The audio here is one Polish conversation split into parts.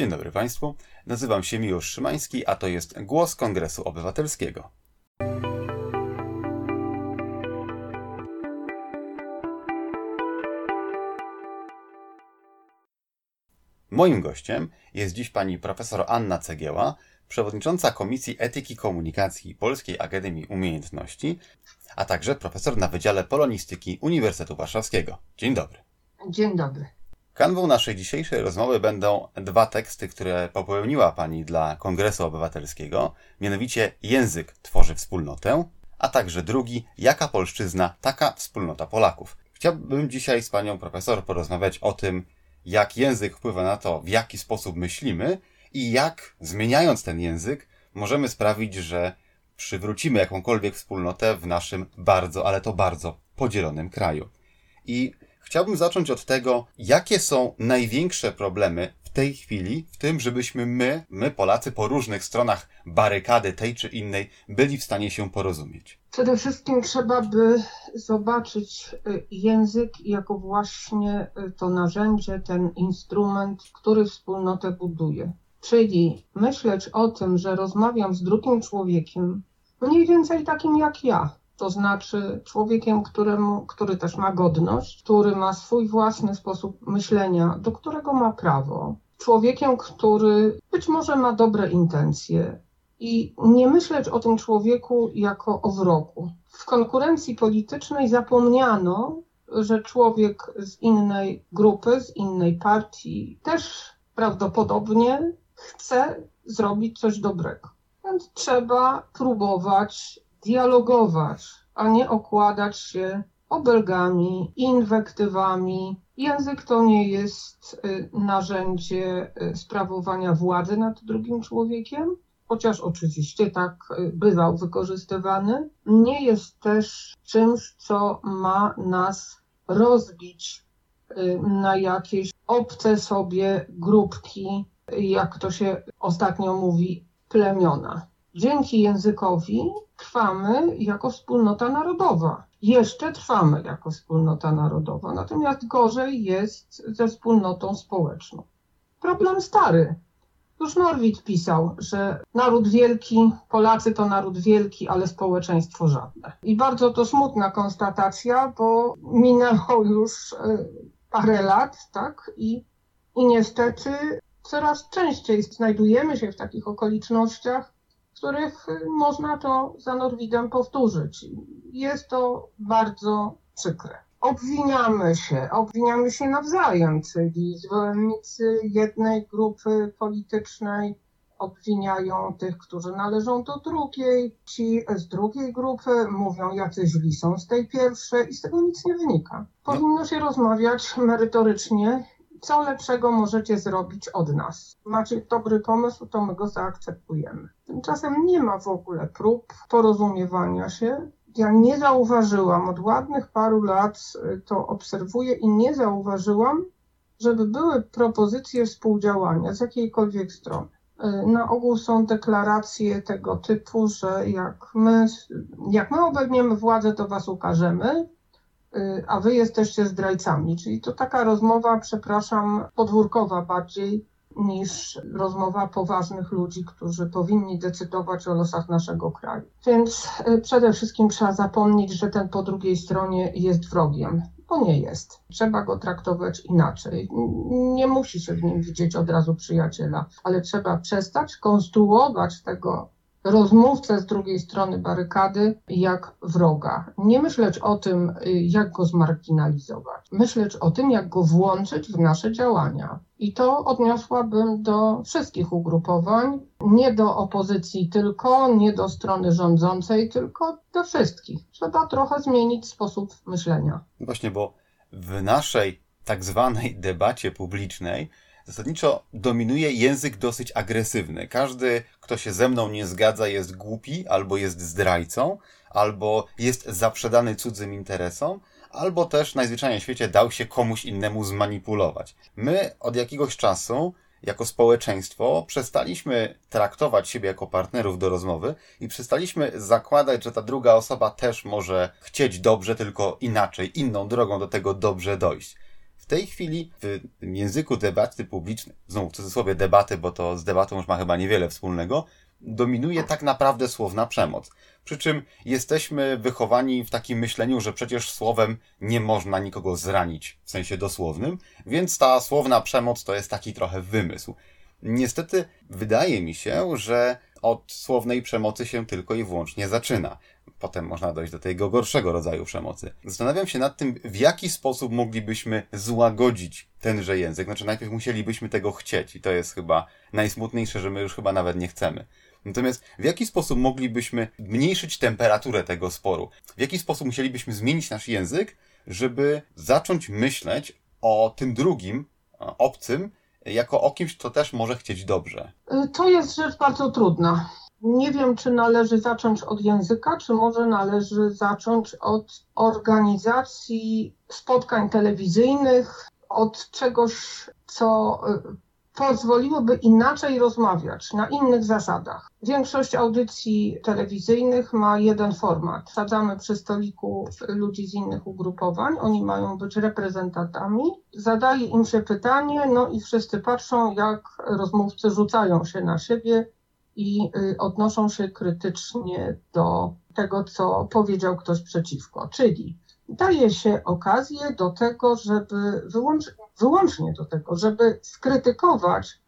Dzień dobry Państwu. Nazywam się Miłosz Szymański, a to jest Głos Kongresu Obywatelskiego. Moim gościem jest dziś pani profesor Anna Cegieła, przewodnicząca Komisji Etyki Komunikacji Polskiej Akademii Umiejętności, a także profesor na Wydziale Polonistyki Uniwersytetu Warszawskiego. Dzień dobry. Dzień dobry. Kanwą naszej dzisiejszej rozmowy będą dwa teksty, które popełniła Pani dla Kongresu Obywatelskiego, mianowicie Język tworzy wspólnotę, a także drugi Jaka polszczyzna, taka wspólnota Polaków. Chciałbym dzisiaj z Panią profesor porozmawiać o tym, jak język wpływa na to, w jaki sposób myślimy i jak, zmieniając ten język, możemy sprawić, że przywrócimy jakąkolwiek wspólnotę w naszym bardzo, ale to bardzo podzielonym kraju. I chciałbym zacząć od tego, jakie są największe problemy w tej chwili w tym, żebyśmy my, my Polacy po różnych stronach barykady tej czy innej, byli w stanie się porozumieć. Przede wszystkim trzeba by zobaczyć y, język jako właśnie y, to narzędzie, ten instrument, który wspólnotę buduje. Czyli myśleć o tym, że rozmawiam z drugim człowiekiem, mniej więcej takim jak ja, to znaczy człowiekiem, któremu, który też ma godność, który ma swój własny sposób myślenia, do którego ma prawo. Człowiekiem, który być może ma dobre intencje, i nie myśleć o tym człowieku jako o wrogu. W konkurencji politycznej zapomniano, że człowiek z innej grupy, z innej partii też prawdopodobnie chce zrobić coś dobrego. Więc trzeba próbować dialogować, a nie okładać się obelgami, inwektywami. Język to nie jest y, narzędzie y, sprawowania władzy nad drugim człowiekiem, chociaż oczywiście tak y, bywał wykorzystywany. Nie jest też czymś, co ma nas rozbić na jakieś obce sobie grupki, jak to się ostatnio mówi, plemiona. Dzięki językowi trwamy jako wspólnota narodowa. Jeszcze trwamy jako wspólnota narodowa, natomiast gorzej jest ze wspólnotą społeczną. Problem stary. Już Norwid pisał, że naród wielki, Polacy to naród wielki, ale społeczeństwo żadne. I bardzo to smutna konstatacja, bo minęło już e, parę lat, tak? I, i niestety coraz częściej znajdujemy się w takich okolicznościach, których można to za Norwidem powtórzyć. Jest to bardzo przykre. Obwiniamy się, obwiniamy się nawzajem, czyli zwolennicy jednej grupy politycznej obwiniają tych, którzy należą do drugiej, ci z drugiej grupy mówią, jacy źli są z tej pierwszej i z tego nic nie wynika. Powinno się rozmawiać merytorycznie co lepszego możecie zrobić od nas? Macie dobry pomysł, to my go zaakceptujemy. Tymczasem nie ma w ogóle prób porozumiewania się. Ja nie zauważyłam, od ładnych paru lat y, to obserwuję i nie zauważyłam, żeby były propozycje współdziałania z jakiejkolwiek strony. Y, na ogół są deklaracje tego typu, że jak my, jak my obejmiemy władzę, to was ukażemy, a wy jesteście zdrajcami. Czyli to taka rozmowa, przepraszam, podwórkowa bardziej niż rozmowa poważnych ludzi, którzy powinni decydować o losach naszego kraju. Więc y, przede wszystkim trzeba zapomnieć, że ten po drugiej stronie jest wrogiem. Bo nie jest. Trzeba go traktować inaczej. Nie musi się w nim widzieć od razu przyjaciela, ale trzeba przestać konstruować tego rozmówcę z drugiej strony barykady jak wroga. Nie myśleć o tym, jak go zmarginalizować. Myśleć o tym, jak go włączyć w nasze działania. I to odniosłabym do wszystkich ugrupowań, nie do opozycji tylko, nie do strony rządzącej, tylko do wszystkich. Trzeba trochę zmienić sposób myślenia. Właśnie, bo w naszej tak zwanej debacie publicznej zasadniczo dominuje język dosyć agresywny. Każdy, kto się ze mną nie zgadza, jest głupi, albo jest zdrajcą, albo jest zaprzedany cudzym interesom, albo też najzwyczajniej w świecie dał się komuś innemu zmanipulować. My od jakiegoś czasu jako społeczeństwo przestaliśmy traktować siebie jako partnerów do rozmowy i przestaliśmy zakładać, że ta druga osoba też może chcieć dobrze, tylko inaczej, inną drogą do tego dobrze dojść tej chwili w języku debaty publicznej, znowu w cudzysłowie debaty, bo to z debatą już ma chyba niewiele wspólnego, dominuje tak naprawdę słowna przemoc. Przy czym jesteśmy wychowani w takim myśleniu, że przecież słowem nie można nikogo zranić w sensie dosłownym, więc ta słowna przemoc to jest taki trochę wymysł. Niestety wydaje mi się, że od słownej przemocy się tylko i wyłącznie zaczyna. Potem można dojść do tego gorszego rodzaju przemocy. Zastanawiam się nad tym, w jaki sposób moglibyśmy złagodzić tenże język. Znaczy, najpierw musielibyśmy tego chcieć, i to jest chyba najsmutniejsze, że my już chyba nawet nie chcemy. Natomiast w jaki sposób moglibyśmy zmniejszyć temperaturę tego sporu? W jaki sposób musielibyśmy zmienić nasz język, żeby zacząć myśleć o tym drugim, obcym, jako o kimś, kto też może chcieć dobrze? To jest rzecz bardzo trudna. Nie wiem, czy należy zacząć od języka, czy może należy zacząć od organizacji spotkań telewizyjnych, od czegoś, co pozwoliłoby inaczej rozmawiać na innych zasadach. Większość audycji telewizyjnych ma jeden format. Sadzamy przy stoliku ludzi z innych ugrupowań, oni mają być reprezentantami, zadaje im się pytanie, no i wszyscy patrzą, jak rozmówcy rzucają się na siebie i y, odnoszą się krytycznie do tego, co powiedział ktoś przeciwko. Czyli daje się okazję do tego, żeby wyłączyć wyłącznie do tego, żeby skrytykować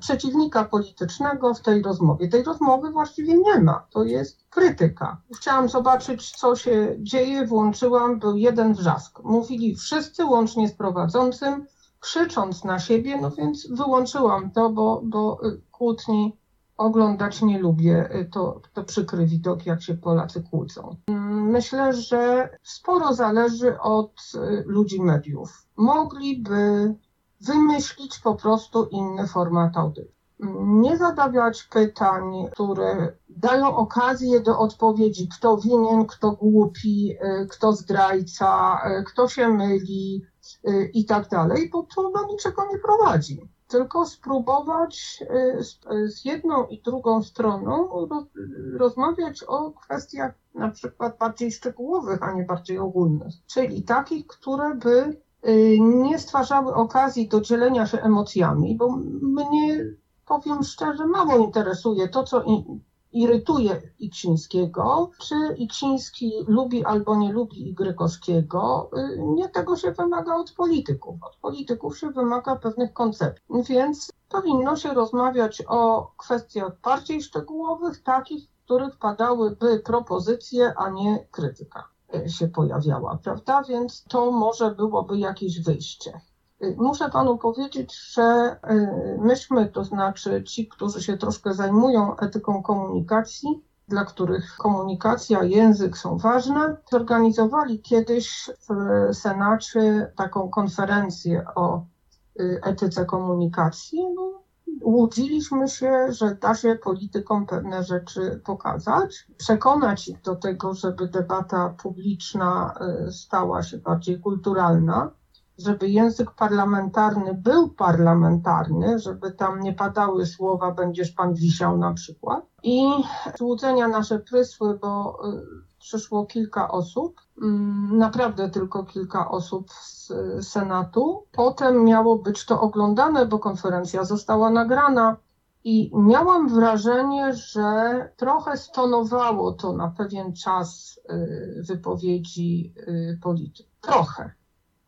przeciwnika politycznego w tej rozmowie. Tej rozmowy właściwie nie ma, to jest krytyka. Chciałam zobaczyć, co się dzieje, włączyłam, był jeden wrzask. Mówili wszyscy, łącznie z prowadzącym, krzycząc na siebie, no więc wyłączyłam to, bo, bo kłótni oglądać nie lubię. To, to przykry widok, jak się Polacy kłócą. Myślę, że sporo zależy od ludzi mediów mogliby wymyślić po prostu inny format audytu. Nie zadawać pytań, które dają okazję do odpowiedzi, kto winien, kto głupi, kto zdrajca, kto się myli i tak dalej, bo to do niczego nie prowadzi. Tylko spróbować z jedną i drugą stroną rozmawiać o kwestiach na przykład bardziej szczegółowych, a nie bardziej ogólnych, czyli takich, które by Y, nie stwarzały okazji do dzielenia się emocjami, bo mnie, powiem szczerze, mało interesuje to, co irytuje Iksińskiego, czy Iksiński lubi albo nie lubi Igrykowskiego. Y, nie tego się wymaga od polityków. Od polityków się wymaga pewnych koncepcji. Więc powinno się rozmawiać o kwestiach bardziej szczegółowych, takich, w których padałyby propozycje, a nie krytyka się pojawiała, prawda? Więc to może byłoby jakieś wyjście. Y, muszę panu powiedzieć, że y, myśmy, to znaczy ci, którzy się troszkę zajmują etyką komunikacji, dla których komunikacja, język są ważne, zorganizowali kiedyś w Senacie taką konferencję o y, etyce komunikacji. No, łudziliśmy się, że da się politykom pewne rzeczy pokazać, przekonać ich do tego, żeby debata publiczna stała się bardziej kulturalna, żeby język parlamentarny był parlamentarny, żeby tam nie padały słowa będziesz pan wisiał na przykład. I złudzenia nasze prysły, bo y, przyszło kilka osób, mm, naprawdę tylko kilka osób z Senatu. Potem miało być to oglądane, bo konferencja została nagrana. I miałam wrażenie, że trochę stonowało to na pewien czas y, wypowiedzi y, polityków. Trochę.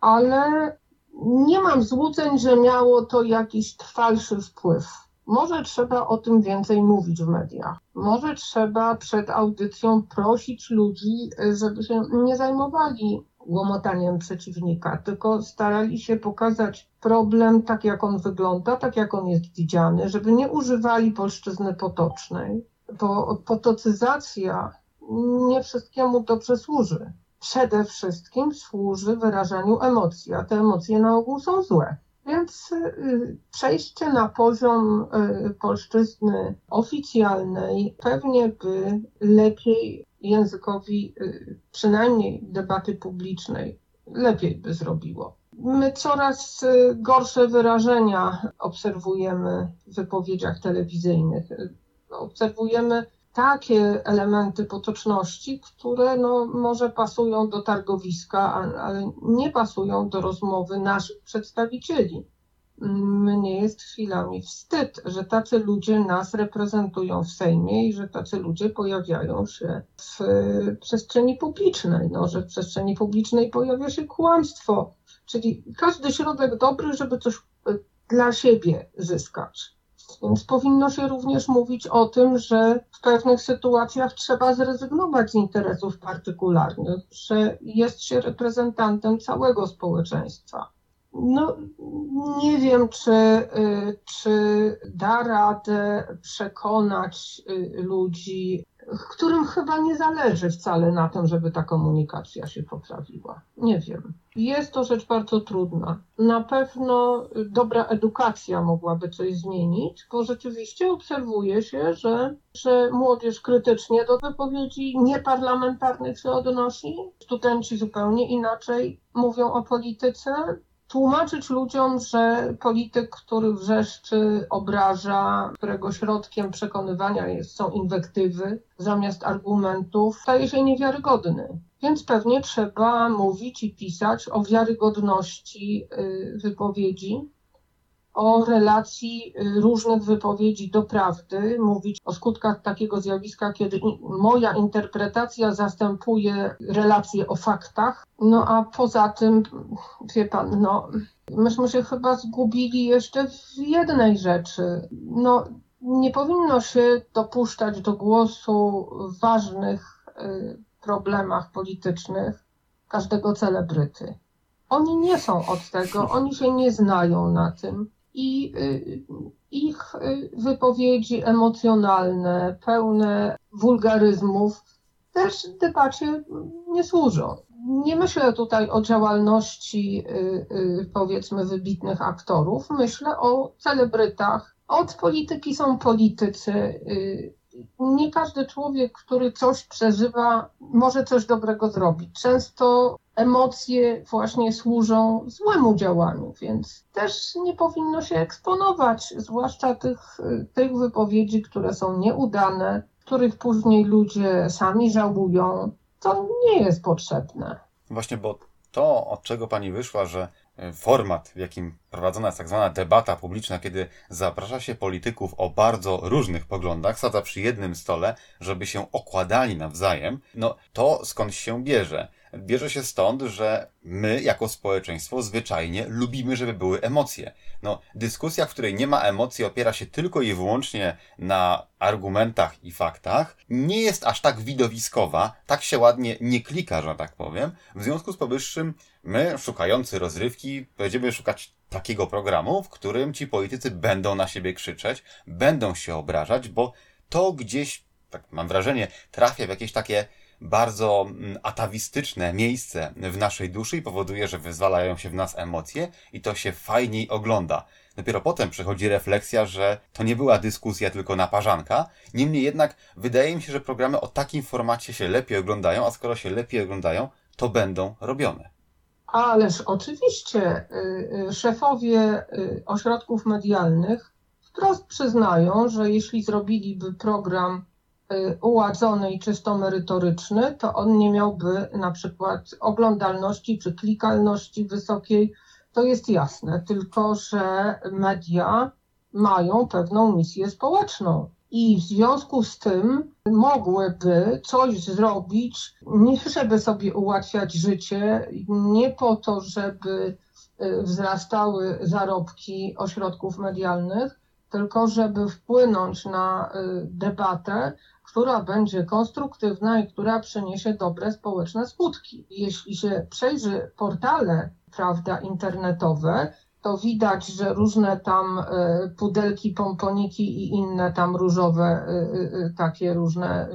Ale nie mam złudzeń, że miało to jakiś trwalszy wpływ może trzeba o tym więcej mówić w mediach. Może trzeba przed audycją prosić ludzi, żeby się nie zajmowali łomotaniem przeciwnika, tylko starali się pokazać problem tak, jak on wygląda, tak, jak on jest widziany, żeby nie używali polszczyzny potocznej, bo potocyzacja nie wszystkiemu dobrze służy. Przede wszystkim służy wyrażaniu emocji, a te emocje na ogół są złe. Więc y, przejście na poziom y, polszczyzny oficjalnej pewnie by lepiej językowi, y, przynajmniej debaty publicznej, lepiej by zrobiło. My coraz gorsze wyrażenia obserwujemy w wypowiedziach telewizyjnych. Obserwujemy takie elementy potoczności, które no, może pasują do targowiska, ale nie pasują do rozmowy naszych przedstawicieli. Mnie jest chwilami wstyd, że tacy ludzie nas reprezentują w Sejmie i że tacy ludzie pojawiają się w przestrzeni publicznej, no, że w przestrzeni publicznej pojawia się kłamstwo, czyli każdy środek dobry, żeby coś dla siebie zyskać. Więc powinno się również mówić o tym, że w pewnych sytuacjach trzeba zrezygnować z interesów partykularnych, że jest się reprezentantem całego społeczeństwa. No, nie wiem, czy, y, czy da radę przekonać y, ludzi którym chyba nie zależy wcale na tym, żeby ta komunikacja się poprawiła. Nie wiem. Jest to rzecz bardzo trudna. Na pewno dobra edukacja mogłaby coś zmienić, bo rzeczywiście obserwuje się, że, że młodzież krytycznie do wypowiedzi nieparlamentarnych się odnosi. Studenci zupełnie inaczej mówią o polityce tłumaczyć ludziom, że polityk, który wrzeszczy, obraża, którego środkiem przekonywania jest, są inwektywy zamiast argumentów, staje się niewiarygodny. Więc pewnie trzeba mówić i pisać o wiarygodności y, wypowiedzi, o relacji y, różnych wypowiedzi do prawdy, mówić o skutkach takiego zjawiska, kiedy moja interpretacja zastępuje relacje o faktach. No a poza tym, wie pan, no, myśmy się chyba zgubili jeszcze w jednej rzeczy. No, nie powinno się dopuszczać do głosu ważnych y, problemach politycznych każdego celebryty. Oni nie są od tego, oni się nie znają na tym i y, ich y, wypowiedzi emocjonalne, pełne wulgaryzmów też debacie nie służą. Nie myślę tutaj o działalności, y, powiedzmy, wybitnych aktorów. Myślę o celebrytach. Od polityki są politycy. Nie każdy człowiek, który coś przeżywa, może coś dobrego zrobić. Często emocje właśnie służą złemu działaniu, więc też nie powinno się eksponować, zwłaszcza tych, tych wypowiedzi, które są nieudane, których później ludzie sami żałują. To nie jest potrzebne. Właśnie, bo to, od czego pani wyszła, że format, w jakim prowadzona jest tak zwana debata publiczna, kiedy zaprasza się polityków o bardzo różnych poglądach, sadza przy jednym stole, żeby się okładali nawzajem, no to skąd się bierze? Bierze się stąd, że my jako społeczeństwo zwyczajnie lubimy, żeby były emocje. No, dyskusja, w której nie ma emocji, opiera się tylko i wyłącznie na argumentach i faktach, nie jest aż tak widowiskowa, tak się ładnie nie klika, że tak powiem. W związku z powyższym, my, szukający rozrywki, będziemy szukać takiego programu, w którym ci politycy będą na siebie krzyczeć, będą się obrażać, bo to gdzieś, tak mam wrażenie, trafia w jakieś takie bardzo mm, atawistyczne miejsce w naszej duszy i powoduje, że wyzwalają się w nas emocje i to się fajniej ogląda. Dopiero potem przychodzi refleksja, że to nie była dyskusja, tylko naparzanka. Niemniej jednak wydaje mi się, że programy o takim formacie się lepiej oglądają, a skoro się lepiej oglądają, to będą robione. Ależ oczywiście y, y, szefowie y, ośrodków medialnych wprost przyznają, że jeśli zrobiliby program uładzony i czysto merytoryczny, to on nie miałby na przykład oglądalności czy klikalności wysokiej. To jest jasne, tylko że media mają pewną misję społeczną. I w związku z tym mogłyby coś zrobić, nie żeby sobie ułatwiać życie, nie po to, żeby y, wzrastały zarobki ośrodków medialnych, tylko żeby wpłynąć na y, debatę, która będzie konstruktywna i która przyniesie dobre społeczne skutki. Jeśli się przejrzy portale prawda, internetowe, to widać, że różne tam y, pudelki, pomponiki i inne tam różowe, y, takie różne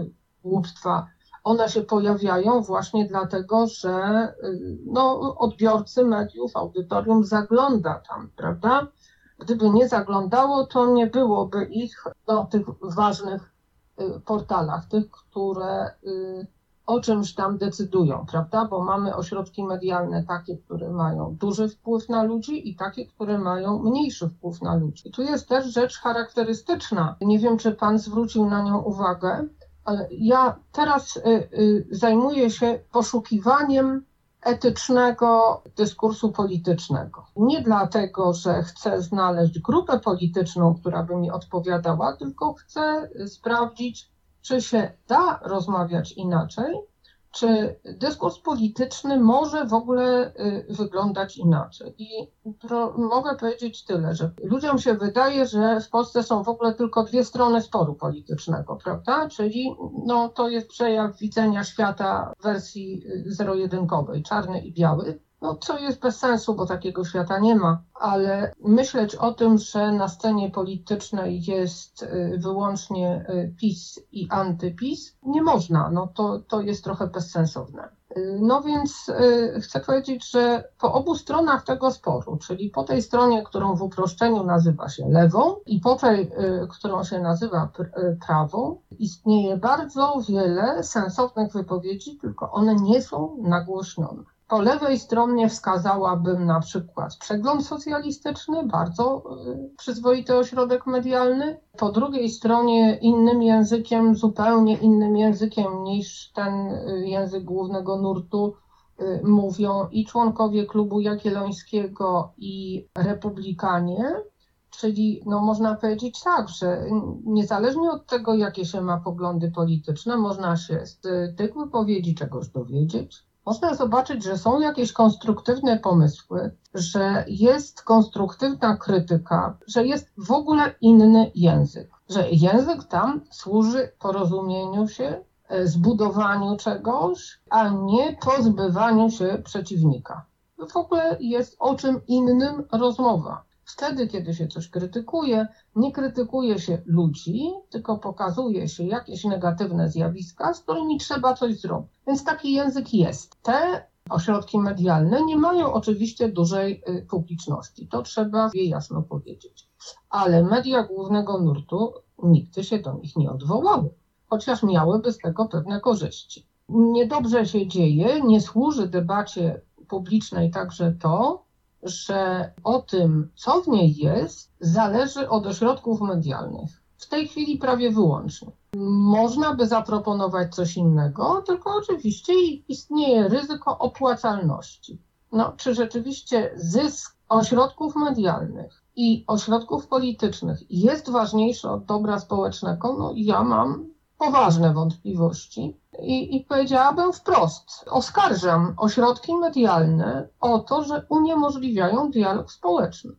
głupstwa, one się pojawiają właśnie dlatego, że no, odbiorcy mediów, audytorium zagląda tam, prawda? Gdyby nie zaglądało, to nie byłoby ich do tych ważnych y, portalach, tych, które y, o czymś tam decydują, prawda? Bo mamy ośrodki medialne takie, które mają duży wpływ na ludzi i takie, które mają mniejszy wpływ na ludzi. I tu jest też rzecz charakterystyczna. Nie wiem, czy pan zwrócił na nią uwagę, ale ja teraz zajmuję się poszukiwaniem etycznego dyskursu politycznego. Nie dlatego, że chcę znaleźć grupę polityczną, która by mi odpowiadała, tylko chcę sprawdzić, czy się da rozmawiać inaczej, czy dyskurs polityczny może w ogóle y, wyglądać inaczej. I mogę powiedzieć tyle, że ludziom się wydaje, że w Polsce są w ogóle tylko dwie strony sporu politycznego, prawda? Czyli no, to jest przejaw widzenia świata w wersji y, zero-jedynkowej, czarny i biały. No, co jest bez sensu, bo takiego świata nie ma, ale myśleć o tym, że na scenie politycznej jest y, wyłącznie y, PiS i antyPiS, nie można. No, to, to jest trochę bezsensowne. Y, no więc chcę powiedzieć, że po obu stronach tego sporu, czyli po tej stronie, którą w uproszczeniu nazywa się lewą i po tej, którą się nazywa prawą, istnieje bardzo wiele sensownych wypowiedzi, tylko one nie są nagłośnione. Po lewej stronie wskazałabym na przykład przegląd socjalistyczny, bardzo y, przyzwoity ośrodek medialny. Po drugiej stronie innym językiem, zupełnie innym językiem niż ten y, język głównego nurtu y, mówią i członkowie klubu Jagiellońskiego i republikanie. Czyli no, można powiedzieć tak, że niezależnie od tego, jakie się ma poglądy polityczne, można się z tych wypowiedzi czegoś dowiedzieć, można zobaczyć, że są jakieś konstruktywne pomysły, że jest konstruktywna krytyka, że jest w ogóle inny język, że język tam służy porozumieniu się, e, zbudowaniu czegoś, a nie pozbywaniu się przeciwnika. W ogóle jest o czym innym rozmowa. Wtedy, kiedy się coś krytykuje, nie krytykuje się ludzi, tylko pokazuje się jakieś negatywne zjawiska, z którymi trzeba coś zrobić. Więc taki język jest. Te ośrodki medialne nie mają oczywiście dużej y, publiczności. To trzeba je jasno powiedzieć. Ale media głównego nurtu nigdy się do nich nie odwołały, chociaż miałyby z tego pewne korzyści. Niedobrze się dzieje, nie służy debacie publicznej także to, że o tym, co w niej jest, zależy od ośrodków medialnych. W tej chwili prawie wyłącznie. Można by zaproponować coś innego, tylko oczywiście istnieje ryzyko opłacalności. No, czy rzeczywiście zysk ośrodków medialnych i ośrodków politycznych jest ważniejszy od dobra społecznego? No, ja mam poważne wątpliwości. I, I powiedziałabym wprost, oskarżam ośrodki medialne o to, że uniemożliwiają dialog społeczny.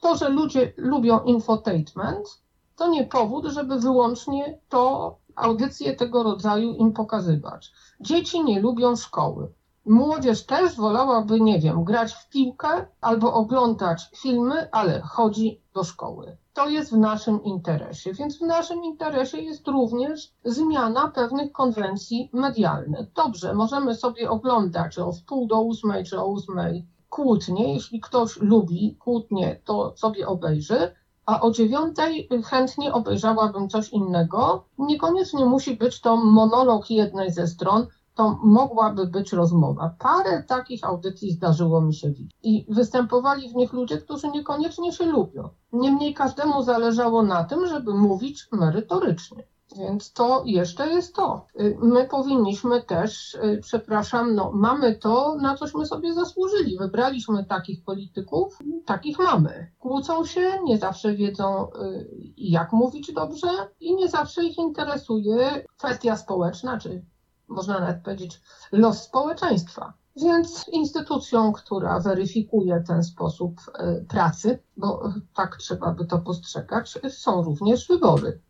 To, że ludzie lubią infotainment, to nie powód, żeby wyłącznie to audycje tego rodzaju im pokazywać. Dzieci nie lubią szkoły. Młodzież też wolałaby, nie wiem, grać w piłkę albo oglądać filmy, ale chodzi do szkoły. To jest w naszym interesie, więc w naszym interesie jest również zmiana pewnych konwencji medialnych. Dobrze, możemy sobie oglądać o wpół do ósmej czy o ósmej kłótnie. Jeśli ktoś lubi kłótnie, to sobie obejrzy, a o dziewiątej chętnie obejrzałabym coś innego. Niekoniecznie musi być to monolog jednej ze stron, to mogłaby być rozmowa. Parę takich audycji zdarzyło mi się widzieć. I występowali w nich ludzie, którzy niekoniecznie się lubią. Niemniej każdemu zależało na tym, żeby mówić merytorycznie. Więc to jeszcze jest to. Y, my powinniśmy też, y, przepraszam, no, mamy to, na cośmy sobie zasłużyli. Wybraliśmy takich polityków, takich mamy. Kłócą się, nie zawsze wiedzą, y, jak mówić dobrze i nie zawsze ich interesuje kwestia społeczna, czy można nawet powiedzieć, los społeczeństwa. Więc instytucją, która weryfikuje ten sposób e, pracy, bo tak trzeba by to postrzegać, są również wybory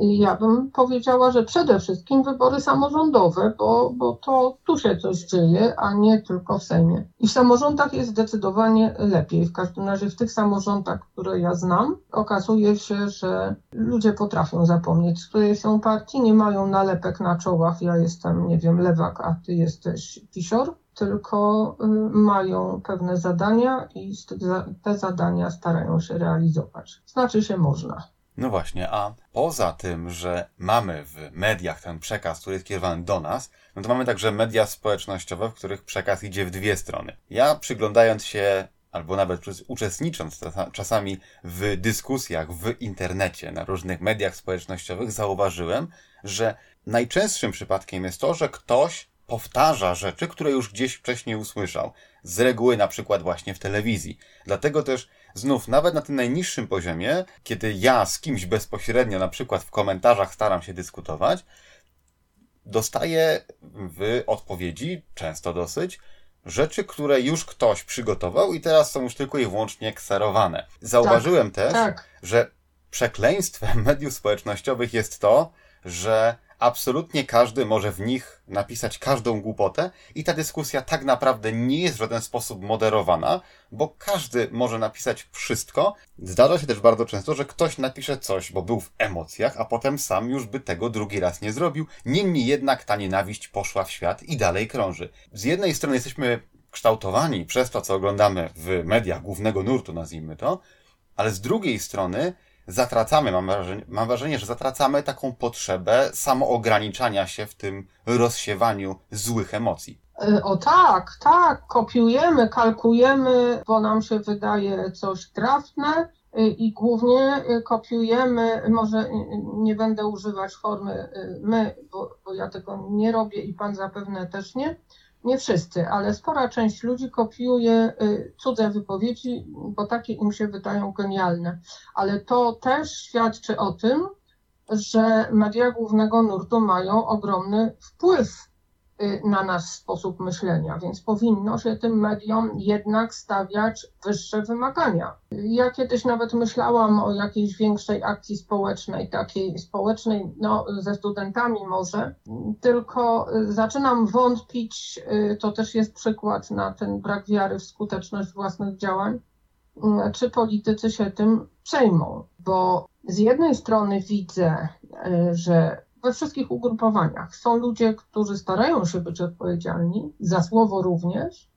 ja bym powiedziała, że przede wszystkim wybory samorządowe, bo, bo to tu się coś dzieje, a nie tylko w Sejmie. I w samorządach jest zdecydowanie lepiej. W każdym razie w tych samorządach, które ja znam, okazuje się, że ludzie potrafią zapomnieć, z której są partii, nie mają nalepek na czołach. Ja jestem, nie wiem, lewak, a ty jesteś pisior tylko y, mają pewne zadania i te zadania starają się realizować. Znaczy się można. No właśnie, a poza tym, że mamy w mediach ten przekaz, który jest kierowany do nas, no to mamy także media społecznościowe, w których przekaz idzie w dwie strony. Ja przyglądając się albo nawet uczestnicząc czasami w dyskusjach w internecie, na różnych mediach społecznościowych, zauważyłem, że najczęstszym przypadkiem jest to, że ktoś powtarza rzeczy, które już gdzieś wcześniej usłyszał. Z reguły na przykład właśnie w telewizji. Dlatego też znów, nawet na tym najniższym poziomie, kiedy ja z kimś bezpośrednio, na przykład w komentarzach staram się dyskutować, dostaję w odpowiedzi, często dosyć, rzeczy, które już ktoś przygotował i teraz są już tylko i wyłącznie kserowane. Zauważyłem tak, też, tak. że przekleństwem mediów społecznościowych jest to, że absolutnie każdy może w nich napisać każdą głupotę i ta dyskusja tak naprawdę nie jest w żaden sposób moderowana, bo każdy może napisać wszystko. Zdarza się też bardzo często, że ktoś napisze coś, bo był w emocjach, a potem sam już by tego drugi raz nie zrobił. Niemniej jednak ta nienawiść poszła w świat i dalej krąży. Z jednej strony jesteśmy kształtowani przez to, co oglądamy w mediach głównego nurtu, nazwijmy to, ale z drugiej strony zatracamy, mam wrażenie, mam wrażenie, że zatracamy taką potrzebę samoograniczania się w tym rozsiewaniu złych emocji. E, o tak, tak, kopiujemy, kalkujemy, bo nam się wydaje coś trafne e, i głównie e, kopiujemy, może nie będę używać formy my, bo, bo ja tego nie robię i pan zapewne też nie, nie wszyscy, ale spora część ludzi kopiuje y, cudze wypowiedzi, bo takie im się wydają genialne. Ale to też świadczy o tym, że media głównego nurtu mają ogromny wpływ na nasz sposób myślenia, więc powinno się tym mediom jednak stawiać wyższe wymagania. Ja kiedyś nawet myślałam o jakiejś większej akcji społecznej, takiej społecznej, no ze studentami może, tylko zaczynam wątpić, y, to też jest przykład na ten brak wiary w skuteczność własnych działań, y, czy politycy się tym przejmą, bo z jednej strony widzę, że we wszystkich ugrupowaniach. Są ludzie, którzy starają się być odpowiedzialni, za słowo również,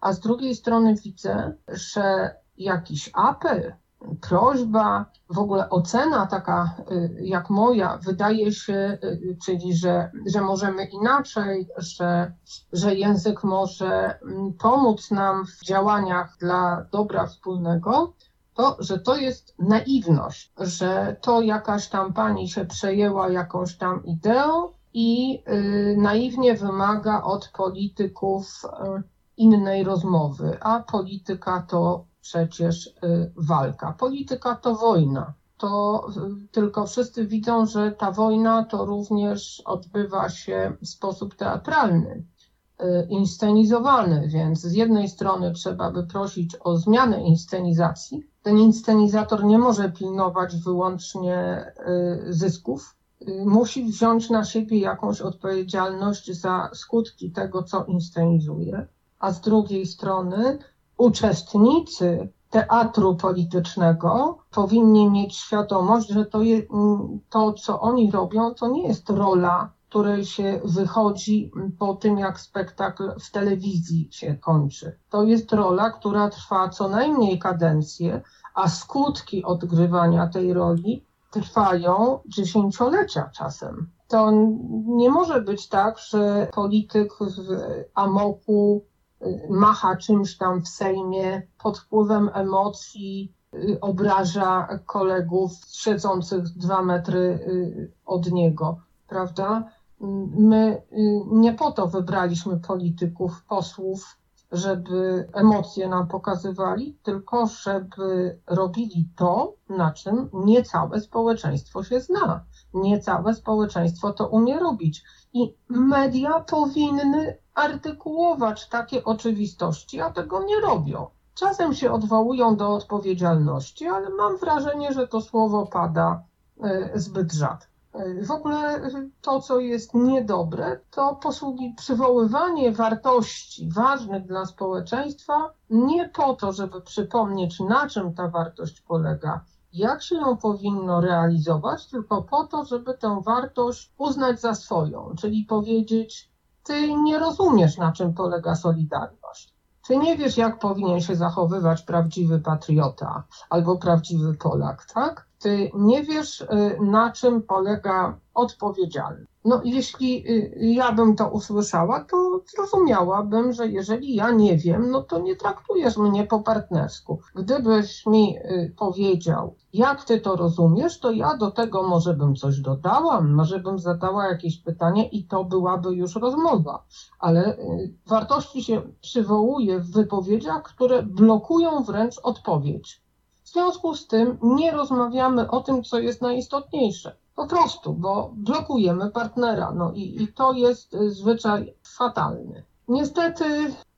a z drugiej strony widzę, że jakiś apel, prośba, w ogóle ocena taka y, jak moja, wydaje się, y, czyli że, że możemy inaczej, że, że język może mm, pomóc nam w działaniach dla dobra wspólnego, to, że to jest naiwność, że to jakaś tam pani się przejęła jakąś tam ideą i y, naiwnie wymaga od polityków y, innej rozmowy, a polityka to przecież y, walka. Polityka to wojna. To tylko wszyscy widzą, że ta wojna to również odbywa się w sposób teatralny. Y, inscenizowany, więc z jednej strony trzeba by prosić o zmianę inscenizacji. Ten inscenizator nie może pilnować wyłącznie y, zysków, y, musi wziąć na siebie jakąś odpowiedzialność za skutki tego, co inscenizuje, a z drugiej strony uczestnicy teatru politycznego powinni mieć świadomość, że to, je, to co oni robią, to nie jest rola której się wychodzi po tym, jak spektakl w telewizji się kończy. To jest rola, która trwa co najmniej kadencję, a skutki odgrywania tej roli trwają dziesięciolecia czasem. To nie może być tak, że polityk w amoku y, macha czymś tam w Sejmie pod wpływem emocji, y, obraża kolegów siedzących dwa metry y, od niego, prawda? My y, nie po to wybraliśmy polityków, posłów, żeby emocje nam pokazywali, tylko żeby robili to, na czym nie całe społeczeństwo się zna. Nie całe społeczeństwo to umie robić. I media powinny artykułować takie oczywistości, a tego nie robią. Czasem się odwołują do odpowiedzialności, ale mam wrażenie, że to słowo pada y, zbyt rzadko. W ogóle to, co jest niedobre, to posługi przywoływanie wartości ważnych dla społeczeństwa nie po to, żeby przypomnieć, na czym ta wartość polega, jak się ją powinno realizować, tylko po to, żeby tę wartość uznać za swoją, czyli powiedzieć, ty nie rozumiesz, na czym polega solidarność. Ty nie wiesz, jak powinien się zachowywać prawdziwy patriota albo prawdziwy Polak, tak? Ty nie wiesz, y, na czym polega odpowiedzialność. No, jeśli y, ja bym to usłyszała, to zrozumiałabym, że jeżeli ja nie wiem, no to nie traktujesz mnie po partnersku. Gdybyś mi y, powiedział, jak ty to rozumiesz, to ja do tego może bym coś dodała, może bym zadała jakieś pytanie i to byłaby już rozmowa. Ale wartości się przywołuje w wypowiedziach, które blokują wręcz odpowiedź. W związku z tym nie rozmawiamy o tym, co jest najistotniejsze. Po prostu, bo blokujemy partnera. No i, i to jest y, zwyczaj fatalny. Niestety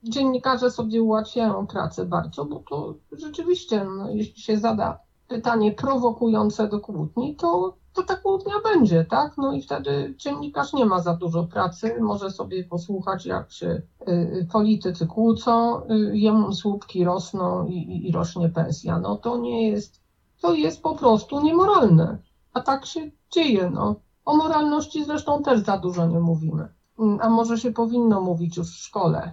dziennikarze sobie ułatwiają pracę bardzo, bo to rzeczywiście, no, jeśli się zada pytanie prowokujące do kłótni, to, to ta kłótnia będzie, tak? No i wtedy dziennikarz nie ma za dużo pracy, może sobie posłuchać, jak się y, politycy kłócą, y, jemu słupki rosną i, i rośnie pensja. No to nie jest, to jest po prostu niemoralne. A tak się dzieje, no. O moralności zresztą też za dużo nie mówimy. Mm, a może się powinno mówić już w szkole,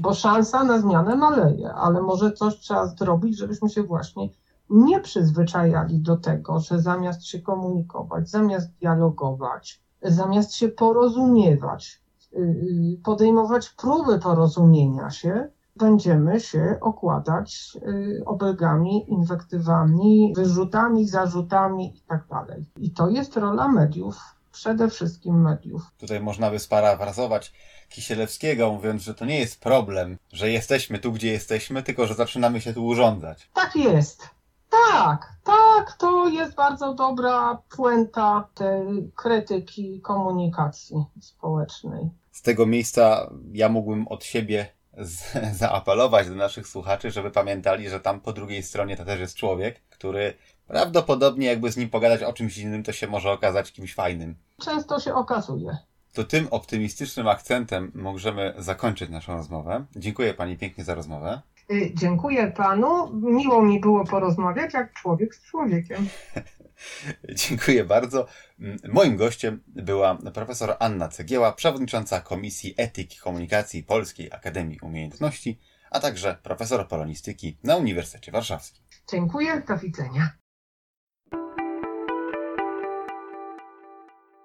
bo szansa na zmianę maleje, ale może coś trzeba zrobić, żebyśmy się właśnie nie przyzwyczajali do tego, że zamiast się komunikować, zamiast dialogować, zamiast się porozumiewać, y, y, podejmować próby porozumienia się, będziemy się okładać y, obelgami, inwektywami, wyrzutami, zarzutami itd. Tak I to jest rola mediów, przede wszystkim mediów. Tutaj można by sparafrazować Kisielewskiego, mówiąc, że to nie jest problem, że jesteśmy tu, gdzie jesteśmy, tylko że zaczynamy się tu urządzać. Tak jest. Tak, tak, to jest bardzo dobra puenta tej krytyki komunikacji społecznej. Z tego miejsca ja mógłbym od siebie z, zaapelować do naszych słuchaczy, żeby pamiętali, że tam po drugiej stronie to też jest człowiek, który prawdopodobnie jakby z nim pogadać o czymś innym, to się może okazać kimś fajnym. Często się okazuje. To tym optymistycznym akcentem możemy zakończyć naszą rozmowę. Dziękuję Pani pięknie za rozmowę. Y, dziękuję Panu. Miło mi było porozmawiać jak człowiek z człowiekiem. Dziękuję bardzo. Moim gościem była profesor Anna Cegieła, przewodnicząca Komisji Etyki Komunikacji Polskiej Akademii Umiejętności, a także profesor polonistyki na Uniwersytecie Warszawskim. Dziękuję, do widzenia.